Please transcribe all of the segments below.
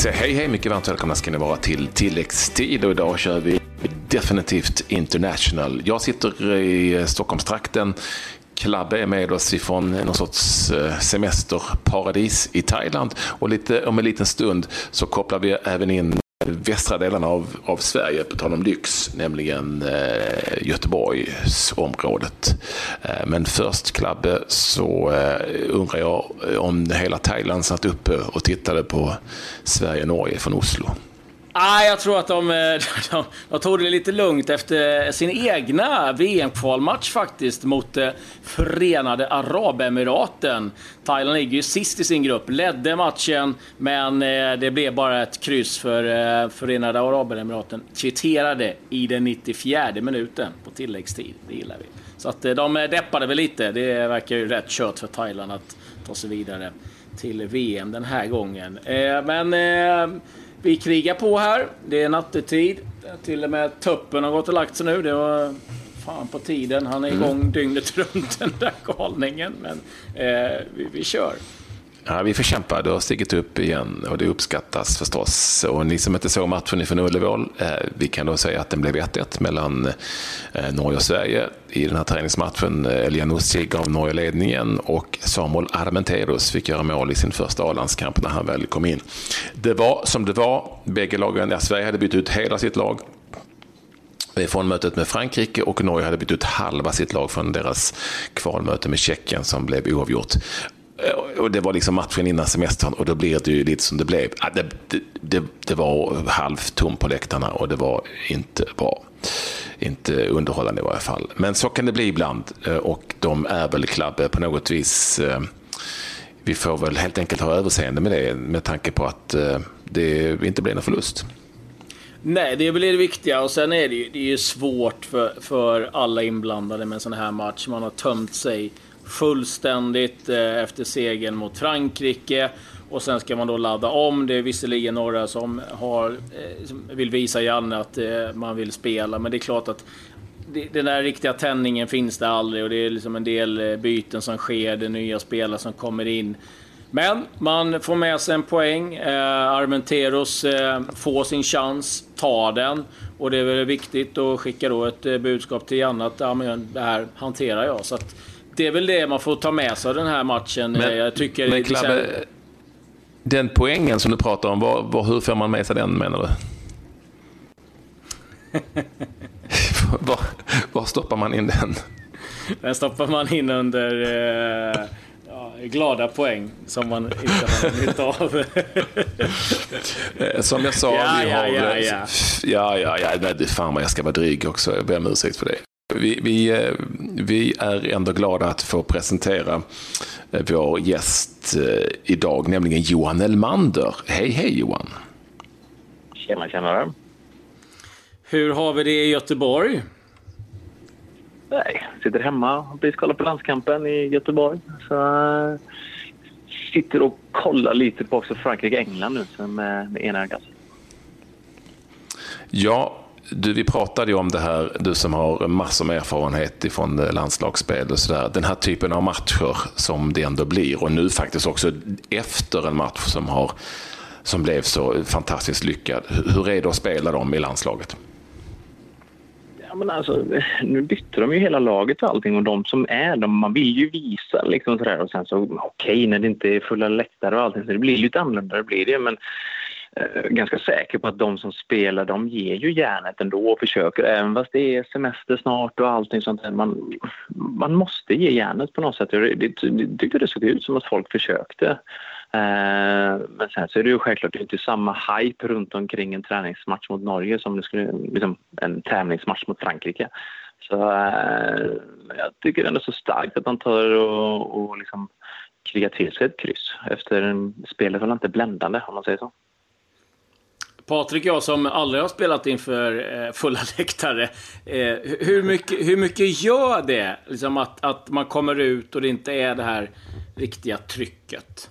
säger hej hej, mycket varmt välkomna ska ni vara till tilläggstid och idag kör vi definitivt international. Jag sitter i eh, Stockholmstrakten. Klabbe är med oss ifrån någon sorts eh, semesterparadis i Thailand och lite, om en liten stund så kopplar vi även in västra delarna av, av Sverige, på tal om lyx, nämligen eh, Göteborgsområdet. Eh, men först Klabbe, så eh, undrar jag om hela Thailand satt uppe och tittade på Sverige-Norge från Oslo. Ah, jag tror att de, eh, de, de tog det lite lugnt efter sin egna VM-kvalmatch faktiskt mot eh, Förenade Arabemiraten. Thailand ligger ju sist i sin grupp, ledde matchen, men eh, det blev bara ett kryss för Förenade Arabemiraten. Kvitterade i den 94 minuten på tilläggstid. Det gillar vi. Så att de deppade väl lite. Det verkar ju rätt kört för Thailand att ta sig vidare till VM den här gången. Men vi krigar på här. Det är nattetid. Till och med tuppen har gått och lagt sig nu. Det var fan på tiden. Han är igång mm. dygnet runt den där galningen. Men eh, vi, vi kör. Ja, vi får kämpa. Det har stigit upp igen och det uppskattas förstås. Och ni som inte såg matchen från Ullevål, eh, vi kan då säga att den blev 1-1 mellan eh, Norge och Sverige. I den här träningsmatchen, eh, gav Norge ledningen och Samuel Armenteros fick göra mål i sin första A-landskamp när han väl kom in. Det var som det var. Bägge lagen, ja, Sverige hade bytt ut hela sitt lag från mötet med Frankrike och Norge hade bytt ut halva sitt lag från deras kvalmöte med Tjeckien som blev oavgjort. Eh, och det var liksom matchen innan semestern och då blev det ju lite som det blev. Ah, det, det, det, det var halvtomt på läktarna och det var inte bra. Inte underhållande i varje fall. Men så kan det bli ibland eh, och de är väl klabbe på något vis. Eh, vi får väl helt enkelt ha överseende med det med tanke på att det inte blir någon förlust. Nej, det blir det viktiga. Och sen är det ju, det är ju svårt för, för alla inblandade med en sån här match. Man har tömt sig fullständigt eh, efter segern mot Frankrike. Och sen ska man då ladda om. Det är visserligen några som, har, eh, som vill visa Janne att eh, man vill spela, men det är klart att den där riktiga tändningen finns det aldrig och det är liksom en del byten som sker, det är nya spelare som kommer in. Men man får med sig en poäng. Eh, Armenteros eh, får sin chans, tar den. Och det är väl viktigt att skicka då ett budskap till Janne att ja, men det här hanterar jag. Så att, det är väl det man får ta med sig av den här matchen. Men, jag tycker men Klabbe, den poängen som du pratar om, var, var, hur får man med sig den menar du? var, var, stoppar man in den? Den stoppar man in under eh, ja, glada poäng som man inte har nytta av. Eh, som jag sa, ja, vi har... Ja, ja, ja. ja, ja, Nej, fan vad jag ska vara dryg också. Jag ber om ursäkt för det. Vi, vi, eh, vi, är ändå glada att få presentera eh, vår gäst eh, idag, nämligen Johan Elmander. Hej, hej Johan! Tjena, tjena! Hur har vi det i Göteborg? Nej, sitter hemma och kollar på landskampen i Göteborg. Så, sitter och kollar lite på också Frankrike-England nu med, med ena ögat. Ja, du, vi pratade ju om det här, du som har massor med erfarenhet ifrån eh, landslagsspel och sådär. Den här typen av matcher som det ändå blir och nu faktiskt också efter en match som, har, som blev så fantastiskt lyckad. Hur är det att spela dem i landslaget? Ja, men alltså, nu bytte de ju hela laget och allting och de som är de, man vill ju visa liksom sådär och sen så okej okay, när det inte är fulla läktare och allting så det blir lite annorlunda, det blir det men Eh, ganska säker på att de som spelar de ger ju järnet ändå och försöker även fast det är semester snart och allting sånt där. Man, man måste ge järnet på något sätt. Det, det, det tyckte det såg ut som att folk försökte. Eh, men sen så är det ju självklart inte samma hype runt omkring en träningsmatch mot Norge som det skulle liksom en tävlingsmatch mot Frankrike. Så eh, jag tycker ändå så starkt att han tar och, och liksom krigar till sig ett kryss efter spelet var inte bländande om man säger så. Patrik och jag som aldrig har spelat inför eh, fulla läktare. Eh, hur, mycket, hur mycket gör det liksom att, att man kommer ut och det inte är det här riktiga trycket?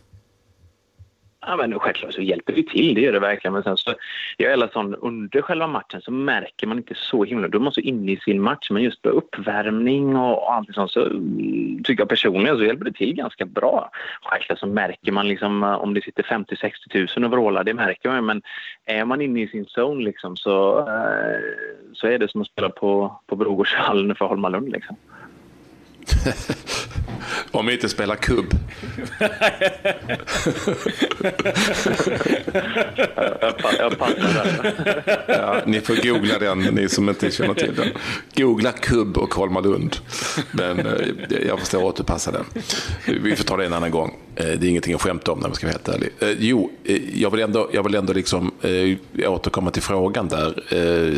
Ja, men självklart så hjälper det till, det gör det verkligen. Men sen så, jag är sån, under själva matchen så märker man inte så himla... Då är man så inne i sin match, men just på uppvärmning och, och allt sånt så mm, tycker jag personligen så hjälper det till ganska bra. Självklart så märker man liksom eh, om det sitter 50-60 000 och vrålar, det märker man. Men är man inne i sin zone liksom så, eh, så är det som att spela på, på Brogårdshallen för Holmalund liksom. Om vi inte spelar kubb. jag, passar där. Ja, ni får googla den, ni som inte känner till den. Googla kubb och Holmalund. Men eh, jag förstår att du passar den. Vi får ta det en annan gång. Eh, det är ingenting att skämta om när man ska vara helt ärlig. Eh, jo, jag vill ändå, jag vill ändå liksom, återkomma till frågan där.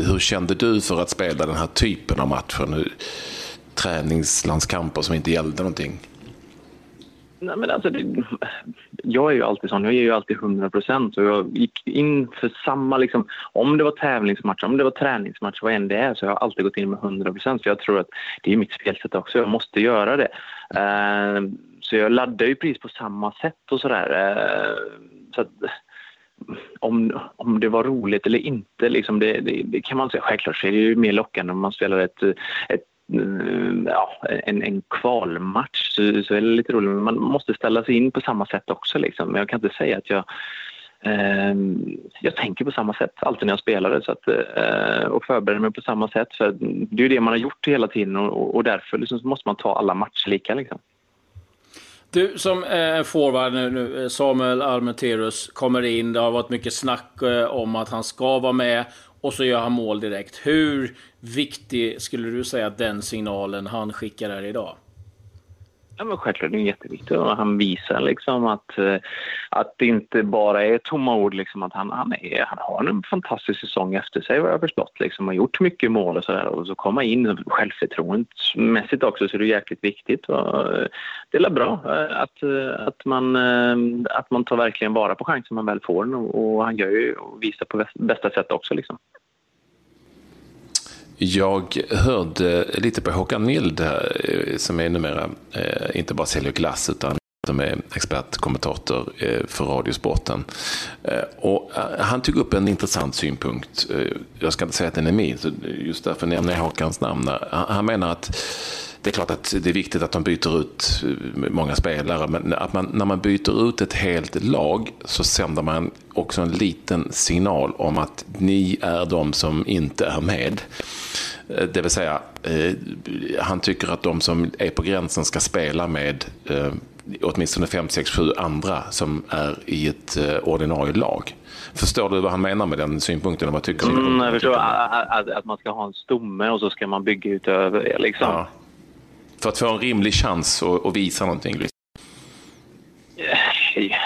Hur kände du för att spela den här typen av matcher? Träningslandskamper som inte gällde någonting? Nej, men alltså, det, jag är ju alltid sån. Jag ger ju alltid 100 procent. Jag gick in för samma... Liksom, om det var tävlingsmatch, om det var träningsmatch, vad än det är, så jag har alltid gått in med 100 procent. För jag tror att det är mitt spelsätt också. Jag måste göra det. Uh, så jag laddar ju precis på samma sätt och sådär. Uh, så att, om, om det var roligt eller inte, liksom det, det, det, kan man säga. Självklart så är det ju mer lockande om man spelar ett, ett Mm, ja, en, en kvalmatch så, så är det lite roligt. Men man måste ställa sig in på samma sätt också. Liksom. Men jag kan inte säga att jag eh, jag tänker på samma sätt alltid när jag spelar så att, eh, och förbereder mig på samma sätt. För det är ju det man har gjort hela tiden och, och därför liksom måste man ta alla matcher lika. Liksom. Du som eh, är forward nu, eh, Samuel Armenterus kommer in. Det har varit mycket snack eh, om att han ska vara med och så gör han mål direkt. Hur viktig skulle du säga att den signalen han skickar är idag? Ja, men självklart, det är jätteviktigt. Och han visar liksom att, eh, att det inte bara är tomma ord. Liksom, att han, han, är, han har en fantastisk säsong efter sig, vad jag har förstått. Liksom, har gjort mycket mål och så där. Och så komma in självförtroendemässigt också, så är det jäkligt viktigt. Och eh, det är bra eh, att, att, man, att man tar verkligen vara på chansen man väl får den. Och, och han gör ju och visar på bästa sätt också. Liksom. Jag hörde lite på Håkan Mild eh, som är numera eh, inte bara säljer glass utan som är expertkommentator eh, för Radiosporten. Eh, och han tog upp en intressant synpunkt. Jag ska inte säga att den är min, så just därför nämner jag Håkans namn. Han menar att det är klart att det är viktigt att de byter ut många spelare, men att man, när man byter ut ett helt lag så sänder man också en liten signal om att ni är de som inte är med. Eh, det vill säga, eh, han tycker att de som är på gränsen ska spela med eh, åtminstone 5, 6, 7 andra som är i ett ordinarie lag. Förstår du vad han menar med den synpunkten? vad tycker mm, jag förstår att, att, man ska ha en stomme och så ska man bygga utöver det. Liksom. Ja. För att få en rimlig chans att, visa någonting? Liksom.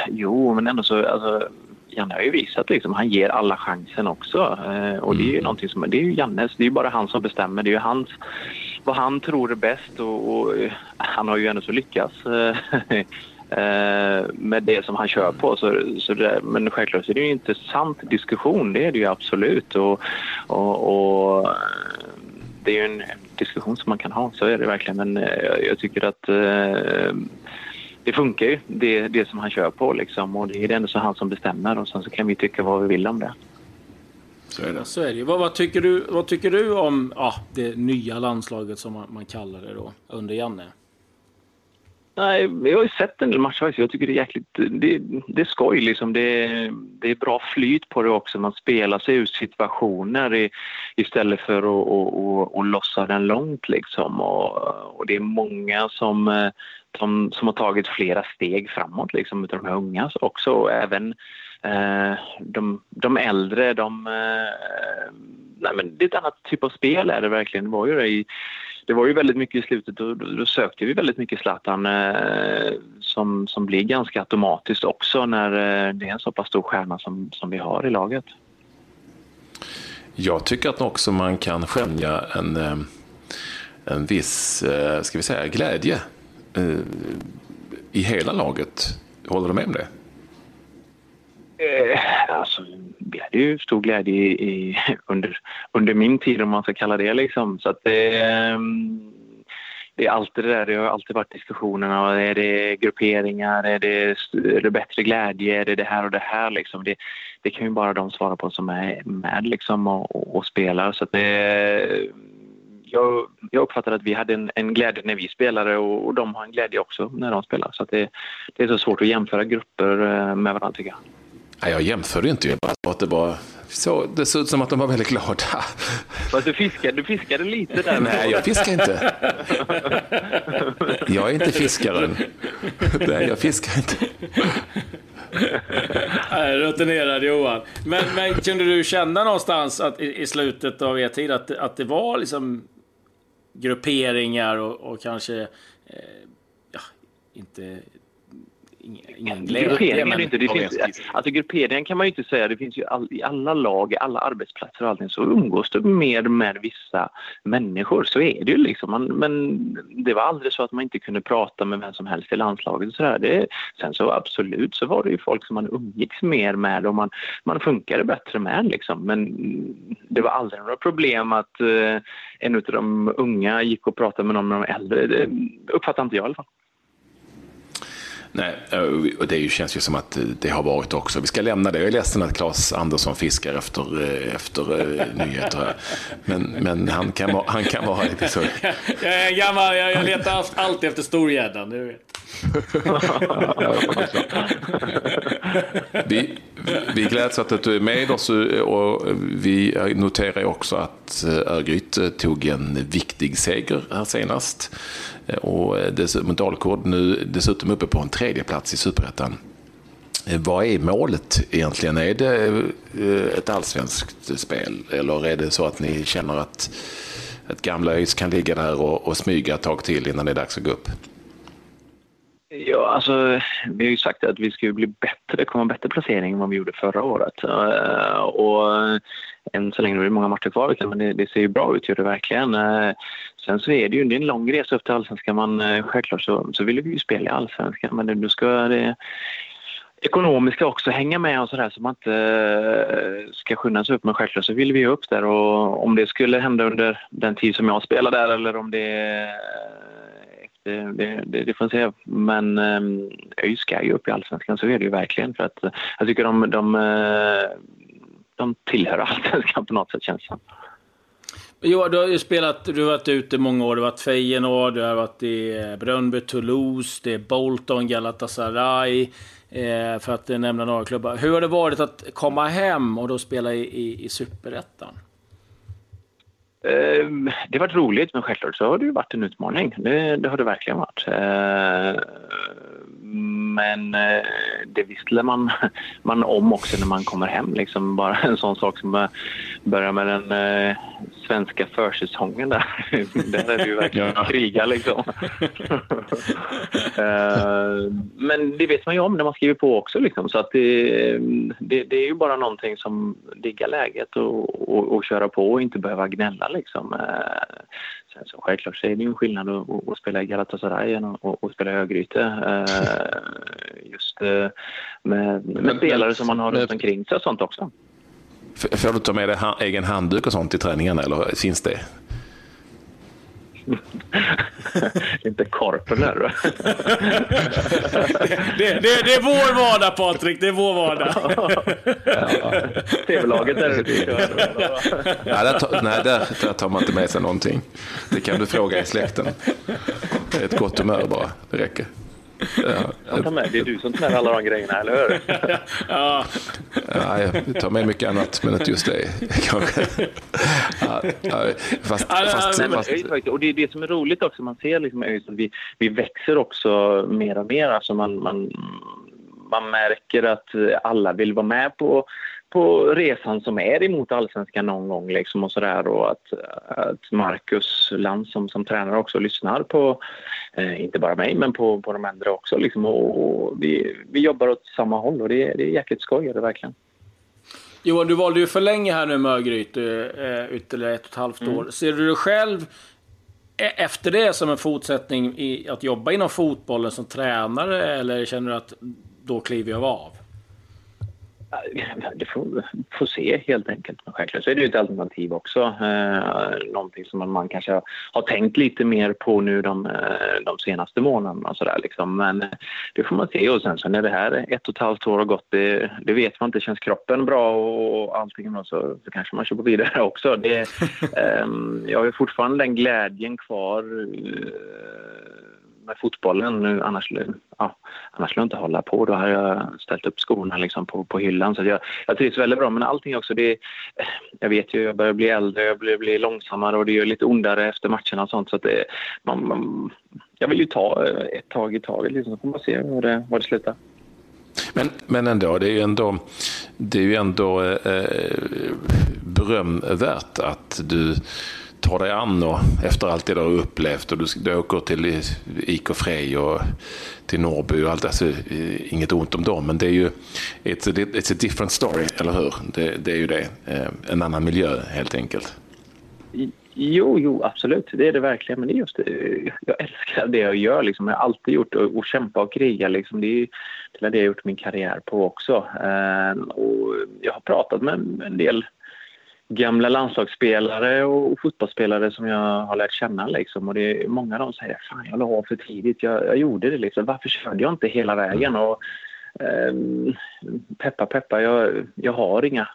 Jo, men ändå så... Alltså, Janne har ju visat liksom, han ger alla chansen också. Eh, och det är ju mm. någonting som, det är ju Jannes, det är ju bara han som bestämmer. Det är ju hans, vad han tror är bäst och, och han har ju ändå så lyckats eh, eh, med det som han kör på. Så, så det, men självklart så är det ju en intressant diskussion, det är det ju absolut. Och, och, och det är ju en diskussion som man kan ha, så är det verkligen. Men jag tycker att det funkar ju, det, det som han kör på liksom. Och det är ändå så han som bestämmer och sen så kan vi tycka vad vi vill om det. Så är det. Så är det. Vad, vad, tycker, du, vad tycker du om ja, det nya landslaget som man, man kallar det då, under Janne? Nej, jag har ju sett en del matcher faktiskt. Jag tycker det är jäkligt... Det, det är skoj liksom. Det, det är bra flyt på det också. Man spelar sig ur situationer i, istället för att och, och, och lossa den långt liksom. Och, och det är många som, som, som har tagit flera steg framåt liksom, utav de här unga också. Och Även eh, de, de äldre, de... Eh, nej, men det är ett annat typ av spel är det verkligen. Det var ju, det i, det var ju väldigt mycket i slutet då, då sökte vi väldigt mycket Zlatan eh, som, som blir ganska automatiskt också när eh, det är en så pass stor stjärna som, som vi har i laget. Jag tycker att också man kan skönja en, eh, en viss, eh, ska vi säga, glädje eh, i hela laget. Håller du med om det? Eh, alltså, vi hade ju stor glädje i, i, under, under min tid, om man ska kalla det. Liksom. Så att, det, det är alltid det där, det har alltid varit diskussionerna. Är det grupperingar? Är det, är det bättre glädje? Är det det här och det här? Liksom? Det, det kan ju bara de svara på som är med liksom, och, och, och spelar. Så det, eh, jag, jag uppfattar att vi hade en, en glädje när vi spelade och, och, de har en glädje också när de spelar. Så det, det är så svårt att jämföra grupper eh, med varandra tycker jag. Nej, jag jämförde inte, jag bara att det bara så, det såg ut som att de var väldigt glada. Fast du fiskade, du fiskade lite där. Nej, jag fiskar inte. Jag är inte fiskaren. Nej, jag fiskar inte. Nej, rutinerad Johan. Men, men kunde du känna någonstans att i, i slutet av er tid att, att det var liksom grupperingar och, och kanske eh, ja, inte ingen glädje. Men... Inte, det finns, alltså grupperingen kan man ju inte säga. Det finns ju all, I alla lag, i alla arbetsplatser och allting så umgås du mer med vissa människor. Så är det ju liksom. Man, men det var aldrig så att man inte kunde prata med vem som helst i landslaget. Och så där. Det, sen så absolut så var det ju folk som man umgicks mer med och man, man funkade bättre med liksom. Men det var aldrig några problem att eh, en av de unga gick och pratade med någon av de äldre. Det uppfattar inte jag i alla fall. Nej, och det känns ju som att det har varit också. Vi ska lämna det. Jag är ledsen att Claes Andersson fiskar efter, eh, efter eh, nyheter. Men, men han, kan, han kan vara lite så. Jag är gammal, jag letar alltid efter storgäddan, du vet. vi, vi gläds åt att du är med oss eh, och vi noterar också att eh, Örgryte eh, tog en viktig seger här senast. Och mot Dalkurd nu dessutom uppe på en tredje plats i Superettan. Vad är målet egentligen? Är det ett allsvenskt spel eller är det så att ni känner att ett gamla ÖIS kan ligga där och, och smyga ett tag till innan det är dags att gå upp? Ja, alltså, vi har ju sagt att vi ska bli bättre, komma bättre placering än vad vi gjorde förra året. Eh, och eh, än så länge, det är många matcher kvar, men det, det ser ju bra ut, gör det verkligen. Eh, sen så är det ju det är en lång resa upp till allsvenskan. Man, självklart så, så vill vi ju spela i allsvenskan, men nu ska det ekonomiska också hänga med och sådär så man inte ska skynda sig upp. Men självklart så vill vi upp där och om det skulle hända under den tid som jag spelar där eller om det det, det, det, det får se. Men ehm, um, ÖIS ska ju upp i allsvenskan, så är det ju verkligen. För att, eh, jag tycker de, de, eh, de tillhör allsvenskan på något sätt, känns det Jo, du har ju spelat, du har varit ute många år. Du har varit Feyenoord, du har varit i eh, Brönnby, Toulouse, det är Bolton, Galatasaray. Eh, för att nämna några klubbar. Hur har det varit att komma hem och då spela i, i, i Superettan? Ehm, det har varit roligt, men självklart så har det ju varit en utmaning. Det, det har det verkligen varit. Ehm, men eh, det visste man, man om också när man kommer hem. Liksom bara en sån sak som att börja med den eh, svenska försäsongen där. där är det ju verkligen ja. kriga liksom. Ehm, men det vet man ju om när man skriver på också liksom. Så att det, det, det är ju bara någonting som diggar läget och, och, och köra på och inte behöva gnälla liksom. Sen så självklart så är det ju en skillnad att, att spela i Galatasaray än att, att spela i Örgryte. Eh, just eh, med, med spelare som man har runt omkring sig och sånt också. Får du ta med dig egen handduk och sånt i träningen eller finns det? inte korpen det, det, det, det, är vår vardag Patrik, det är vår vardag. ja, TV-laget där ute. ja, där, nej, där, där tar man inte med sig någonting. Det kan du fråga i släkten. Det är ett gott humör bara, det räcker. Ja. Jag tar med. Det är du som tar med alla de grejerna, eller hur? ja. ja, jag tar med mycket annat, men inte just. Kanske. Ja, fast, fast, Nej, fast, och det är det som är roligt också. Man ser liksom att vi, vi växer också mer och mer. Alltså man, man, man märker att alla vill vara med på på resan som är emot allsvenskan någon gång liksom och sådär och att, att Marcus Lantz som, som tränare också lyssnar på, eh, inte bara mig, men på, på de äldre också liksom och, och vi, vi jobbar åt samma håll och det, det är jäkligt skoj, det verkligen. Johan, du valde ju för länge här nu med Örgryte, eh, ytterligare ett och ett halvt mm. år. Ser du dig själv e-, efter det som en fortsättning i att jobba inom fotbollen som tränare eller känner du att då kliver jag av? Det får, får se helt enkelt. Men självklart så är det ju ett alternativ också. Eh, någonting som man kanske har tänkt lite mer på nu de, eh, de senaste månaderna. Och så där, liksom. Men eh, det får man se. Och sen så när det här ett och ett halvt år har gått, det, det vet man inte. Känns kroppen bra och allting så, så kanske man kör på vidare också. Det, eh, jag har fortfarande den glädjen kvar eh, med fotbollen nu. Annars, ja, annars skulle jag inte hålla på. Då hade jag ställt upp skorna liksom på, på hyllan. Så jag, jag trivs väldigt bra. Men allting också, det, jag vet ju, jag börjar bli äldre, jag blir, blir långsammare och det gör lite ondare efter matcherna och sånt. Så att det, man, man, jag vill ju ta eh, ett tag i taget liksom, så får man se var det, var det slutar. Men, men ändå, det är ju ändå, det är ju ändå eh, eh berömvärt att du tar dig an och efter allt det du har upplevt och du, du åker till IK Frej och till Norrby och allt. Alltså, inget ont om dem, men det är ju it's a, it's a different story, eller hur? Det, det är ju det. Eh, en annan miljö helt enkelt. Jo, jo, absolut. Det är det verkligen. Men det är just det. Jag älskar det jag gör. Liksom. Jag har alltid gjort och, och kämpa och kriga. Liksom. Det är det jag har gjort min karriär på också. Eh, och jag har pratat med en del gamla landslagsspelare och fotbollsspelare som jag har lärt känna. Liksom. Och det är många av dem säger fan jag la av för tidigt, jag, jag gjorde det. Liksom. Varför körde jag inte hela vägen? Och, eh, peppa peppa, jag, jag har inga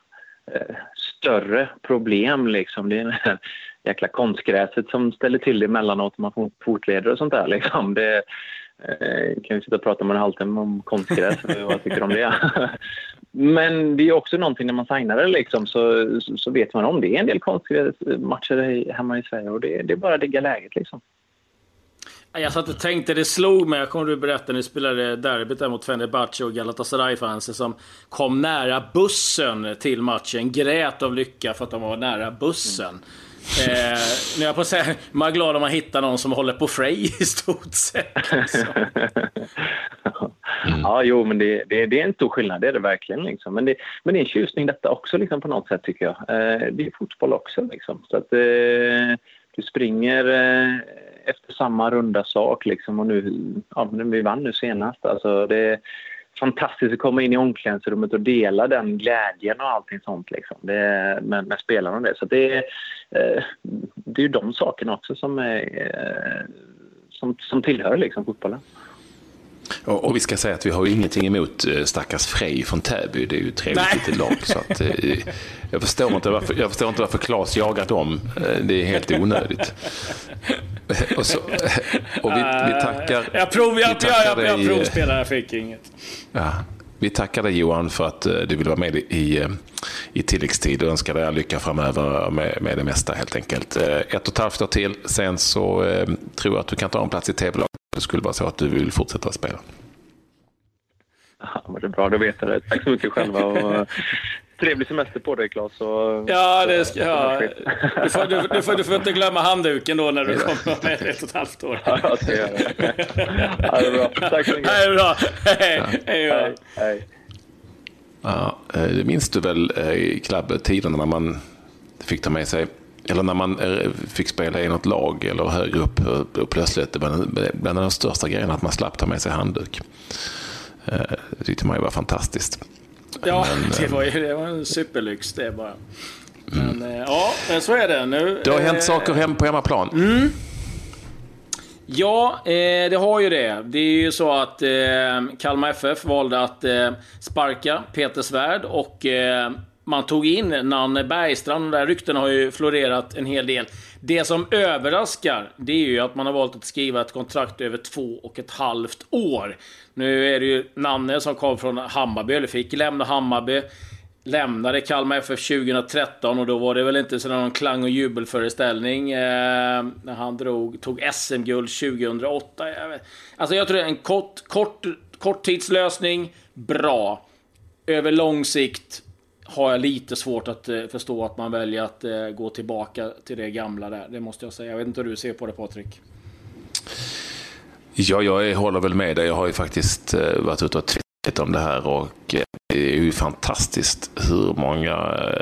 eh, större problem. Liksom. Det är det här jäkla konstgräset som ställer till det emellanåt man får fotleder och sånt där. Liksom. Det, eh, kan vi sitta och prata om en halvtimme om konstgräs och vad jag tycker om det. Men det är också någonting när man signar liksom, så, så, så, vet man om det är en del konstiga matcher hemma i Sverige och det, det är bara att digga läget liksom. Jag satt och tänkte, det slog mig, jag kommer du berätta, ni spelade derbyt där mot Fenerbahce och Galatasaray-fansen som kom nära bussen till matchen, grät av lycka för att de var nära bussen. Mm. Eh, nu är jag på säga, man är glad om man hittar någon som håller på Frey i stort sett. Alltså. Mm. Ja, jo, men det, det, det, är en stor skillnad, det är det verkligen. Liksom. Men, det, men det är en tjusning detta också liksom, på något sätt tycker jag. Eh, det är fotboll också. Liksom. Så att, eh, du springer eh, efter samma runda sak liksom, och nu, ja, vi vann nu senast. Alltså, det är fantastiskt att komma in i omklädningsrummet och dela den glädjen och allting sånt liksom. det, med, med spelarna och det. Så det, eh, det är ju de sakerna också som, är, eh, som, som tillhör liksom, fotbollen. Och, och, vi ska säga att vi har ingenting emot eh, stackars Frej från Täby. Det är ju ett trevligt litet lag. Så att, eh, jag, förstår inte varför, jag förstår inte varför Claes jagar dem. Eh, det är helt onödigt. Och, så, och vi, vi tackar... Jag, prov, jag, tackar jag, jag, jag provspelar, jag fick inget. Ja, vi tackar dig Johan för att du vill vara med i, i tilläggstid och önskar dig all lycka framöver med, med det mesta helt enkelt. Ett och ett halvt år till, sen så tror jag att du kan ta en plats i tv-laget det skulle vara så att du vill fortsätta spela. Ja, men det är bra, då vet jag det. Tack så mycket själva. Och eh, trevlig semester på dig Claes. Och, ja, det ska jag. Du får, du, du, får, du får inte glömma handduken då när du kommer med ett och ett halvt år. Ja, jag ska göra det. Ja, det är bra. Tack så mycket. Ja, det är bra. Hej, hej. hej, hej. Ja, eh, det minns du väl eh, i klubbtiderna när man fick ta med sig eller när man eh, fick spela i något lag eller högre upp och plötsligt, det var bland de största grejerna att man slapp ta med sig handduk. Eh, det tyckte man ju var fantastiskt. Ja, Men, det, var ju, det var en superlyx det bara. Men mm. ja, så är det. Nu, det har hänt saker hem på hemmaplan. Mm. Ja, eh, det har ju det. Det är ju så att eh, Kalmar FF valde att eh, sparka Peter Svärd och eh, man tog in Nanne Bergstrand. Där ryktena har ju florerat en hel del. Det som överraskar, det är ju att man har valt att skriva ett kontrakt över två och ett halvt år. Nu är det ju Nanne som kom från Hammarby, eller fick lämna Hammarby. Lämnade Kalmar FF 2013 och då var det väl inte sådär någon klang och jubelföreställning eh, när han drog, tog SM-guld 2008. Alltså jag tror det är en kort, kort, korttidslösning, bra. Över lång sikt, har jag lite svårt att eh, förstå att man väljer att eh, gå tillbaka till det gamla där. Det måste jag säga. Jag vet inte hur du ser på det Patrik? Ja, jag håller väl med dig. Jag har ju faktiskt eh, varit ute och snacket om det här och eh, det är ju fantastiskt hur många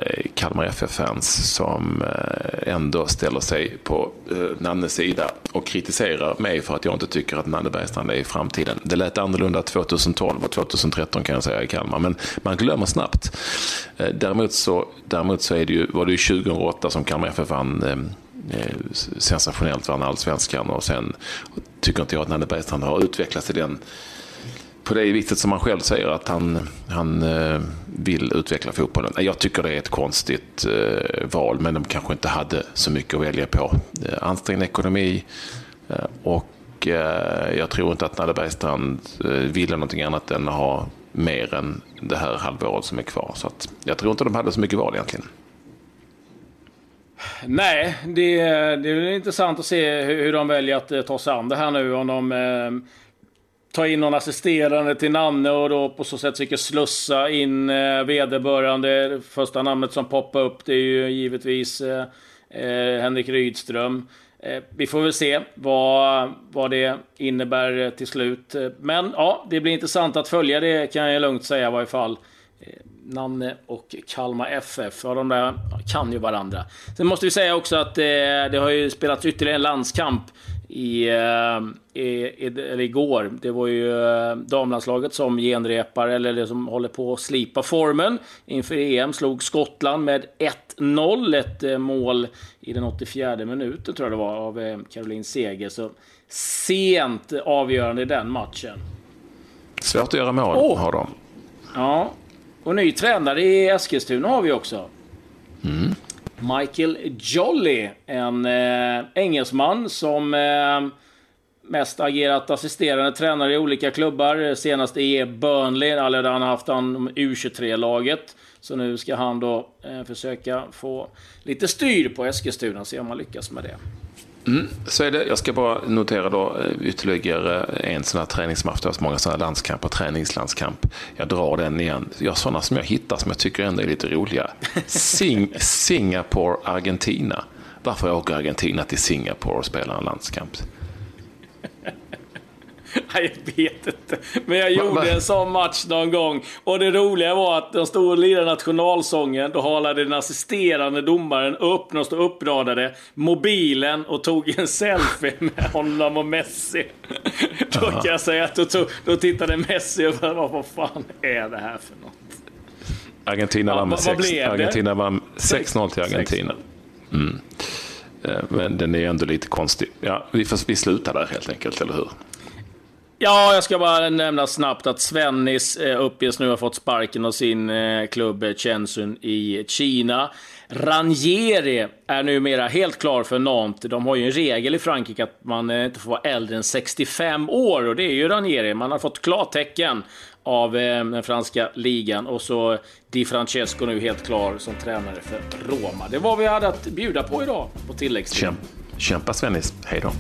eh, Kalmar FF-fans som eh, ändå ställer sig på Nannes sida och kritiserar mig för att jag inte tycker att Nanne Bergstrand är i framtiden. Det lät annorlunda 2012 och 2013 kan jag säga i Kalmar, men man glömmer snabbt. Däremot så, däremot så är det ju, var det ju 2008 som Kalmar FF vann sensationellt vann allsvenskan och sen tycker inte jag att Nanne Bergstrand har utvecklats i den på det viset som han själv säger att han, han eh, vill utveckla fotbollen. Jag tycker det är ett konstigt eh, val, men de kanske inte hade så mycket att välja på. Eh, ansträngd ekonomi och jag tror inte att Nalle Bergstrand ville någonting annat än att ha mer än det här halvåret som är kvar. Så jag tror inte de hade så mycket val egentligen. Nej, det, det är intressant att se hur de väljer att ta sig an det här nu. Om de ta in någon assisterande till Nanne och då på så sätt försöker slussa in eh, vederbörande. Första namnet som poppar upp det är ju givetvis eh, eh Henrik Rydström. Eh, vi får väl se vad, vad det innebär eh, till slut. Men ja, det blir intressant att följa det kan jag lugnt säga i varje fall. Eh, Nanne och Kalmar FF, ja, de där kan ju varandra. Sen måste vi säga också att eh, det har ju spelats ytterligare en landskamp i, eh, i, eller igår. Det var ju eh, damlandslaget som genrepar, eller det som håller på att slipa formen inför EM. Slog Skottland med 1-0. Ett eh, mål i den 84 minuten tror jag det var av Caroline Seger. Så sent avgörande i den matchen. Svårt att göra mål oh. har de. Ja. Och ny tränare i Eskilstuna har vi också. Mm. Michael Jolly, en eh, engelsman som eh, mest agerat assisterande tränare i olika klubbar. Senast i Burnley, eller där han har haft han U23-laget. Så nu ska han då eh, försöka få lite styr på Eskilstuna, se om han lyckas med det. Mm, så är det. Jag ska bara notera då eh, ytterligare eh, en sån här träningsmatch. Det har så många sådana landskamper, träningslandskamp. Jag drar den igen. Jag har sådana som jag hittar som jag tycker ändå är lite roliga. Sing Singapore, Argentina. Varför åker Argentina till Singapore och spelar en landskamp? Nej, jag vet inte. Men jag gjorde va, va? en sån match någon gång. Och det roliga var att de stod och lirade nationalsången. Då halade den assisterande domaren upp, de stod uppradade, mobilen och tog en selfie med honom och Messi. Då kan jag säga att då, tog, då tittade Messi och bara, vad fan är det här för något? Argentina vann med 6 Argentina vann 6-0 till Argentina. Mm. Eh, men den är ändå lite konstig. Ja, vi, får, vi slutar där helt enkelt, eller hur? Ja, jag ska bara nämna snabbt att Svennis eh, uppges nu ha fått sparken av sin eh, klubb eh, Chensun i Kina. Ranieri är numera helt klar för Nantes. De har ju en regel i Frankrike att man eh, inte får vara äldre än 65 år och det är ju Ranieri. Man har fått klartecken av eh, den franska ligan och så Di Francesco nu helt klar som tränare för Roma. Det var vad vi hade att bjuda på idag på tilläggstid. Kämpa Svennis, hej då.